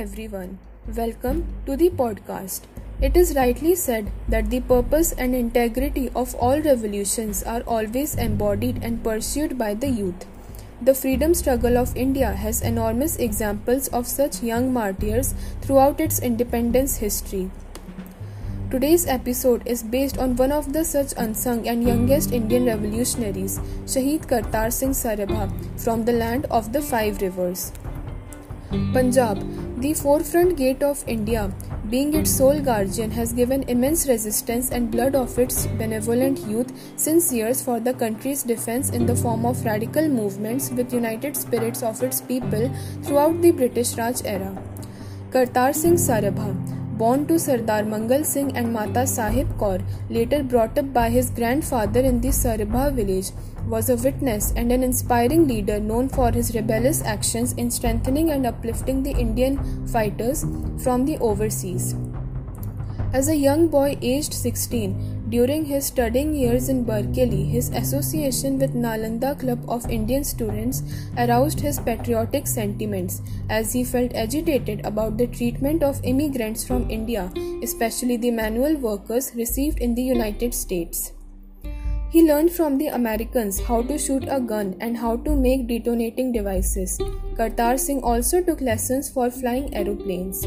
Everyone. Welcome to the podcast. It is rightly said that the purpose and integrity of all revolutions are always embodied and pursued by the youth. The freedom struggle of India has enormous examples of such young martyrs throughout its independence history. Today's episode is based on one of the such unsung and youngest Indian revolutionaries, Shahid Kartar Singh Sarabha, from the land of the five rivers. Punjab, the forefront gate of India, being its sole guardian, has given immense resistance and blood of its benevolent youth since years for the country's defense in the form of radical movements with united spirits of its people throughout the British Raj era. Kartar Singh Sarabha born to Sardar Mangal Singh and Mata Sahib Kaur, later brought up by his grandfather in the Sarabha village, was a witness and an inspiring leader known for his rebellious actions in strengthening and uplifting the Indian fighters from the overseas. As a young boy aged 16, during his studying years in Berkeley, his association with Nalanda Club of Indian Students aroused his patriotic sentiments as he felt agitated about the treatment of immigrants from India, especially the manual workers received in the United States. He learned from the Americans how to shoot a gun and how to make detonating devices. Kartar Singh also took lessons for flying aeroplanes.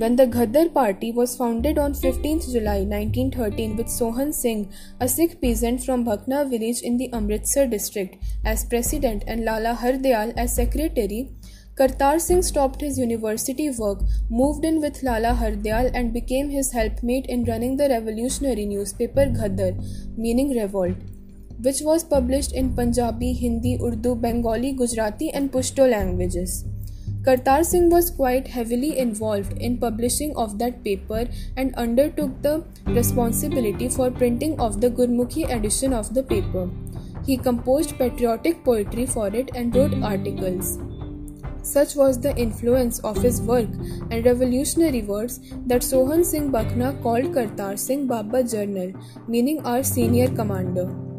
When the Ghadar party was founded on 15th July 1913 with Sohan Singh, a Sikh peasant from Bhakna village in the Amritsar district, as president and Lala Hardayal as secretary, Kartar Singh stopped his university work, moved in with Lala Hardayal, and became his helpmate in running the revolutionary newspaper Ghadar, meaning revolt, which was published in Punjabi, Hindi, Urdu, Bengali, Gujarati, and Pashto languages. Kartar Singh was quite heavily involved in publishing of that paper and undertook the responsibility for printing of the Gurmukhi edition of the paper. He composed patriotic poetry for it and wrote articles. Such was the influence of his work and revolutionary words that Sohan Singh Bhakna called Kartar Singh Baba Jarnail, meaning our senior commander.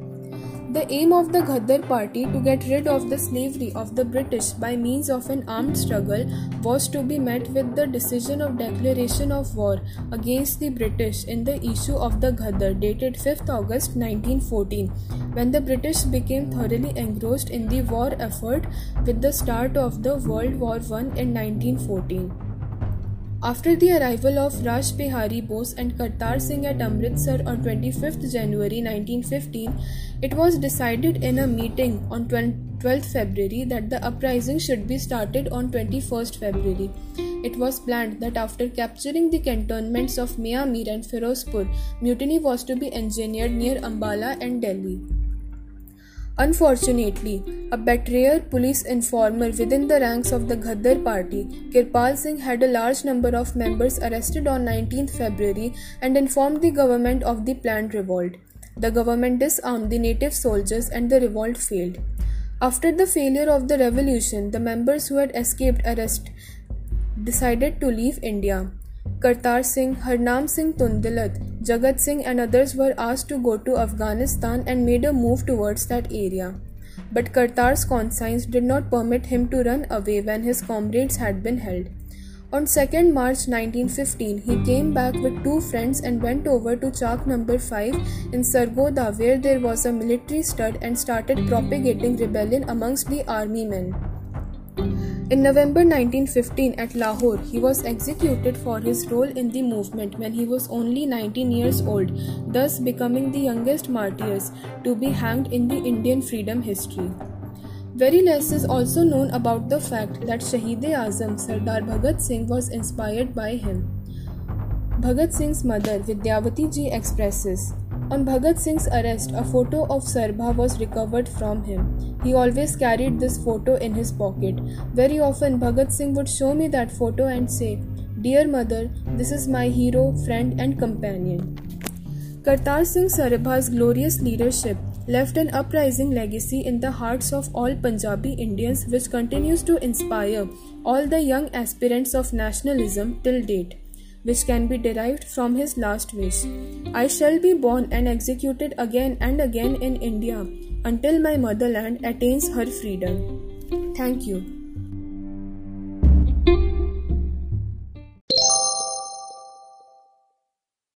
The aim of the Ghadar party to get rid of the slavery of the British by means of an armed struggle was to be met with the decision of declaration of war against the British in the issue of the Ghadar dated 5th August 1914 when the British became thoroughly engrossed in the war effort with the start of the World War I in 1914. After the arrival of Rash Behari Bose and Kartar Singh at Amritsar on 25th January 1915, it was decided in a meeting on 12th February that the uprising should be started on 21st February. It was planned that after capturing the cantonments of Mia Mir and Firozpur, mutiny was to be engineered near Ambala and Delhi. Unfortunately, a betrayer police informer within the ranks of the Ghadar party, Kirpal Singh had a large number of members arrested on 19th February and informed the government of the planned revolt. The government disarmed the native soldiers and the revolt failed. After the failure of the revolution, the members who had escaped arrest decided to leave India. Kartar Singh, Harnam Singh Tundilat, Jagat Singh, and others were asked to go to Afghanistan and made a move towards that area. But Kartar's conscience did not permit him to run away when his comrades had been held. On 2nd March 1915, he came back with two friends and went over to Chak number 5 in Sargodha where there was a military stud and started propagating rebellion amongst the army men. In November 1915 at Lahore, he was executed for his role in the movement when he was only 19 years old, thus becoming the youngest martyrs to be hanged in the Indian freedom history. Very less is also known about the fact that Shahid-e-Azam Sardar Bhagat Singh was inspired by him. Bhagat Singh's mother Vidyavati ji expresses on Bhagat Singh's arrest, a photo of Sarabha was recovered from him. He always carried this photo in his pocket. Very often, Bhagat Singh would show me that photo and say, Dear mother, this is my hero, friend, and companion. Kartar Singh Sarabha's glorious leadership left an uprising legacy in the hearts of all Punjabi Indians, which continues to inspire all the young aspirants of nationalism till date which can be derived from his last wish. I shall be born and executed again and again in India until my motherland attains her freedom. Thank you.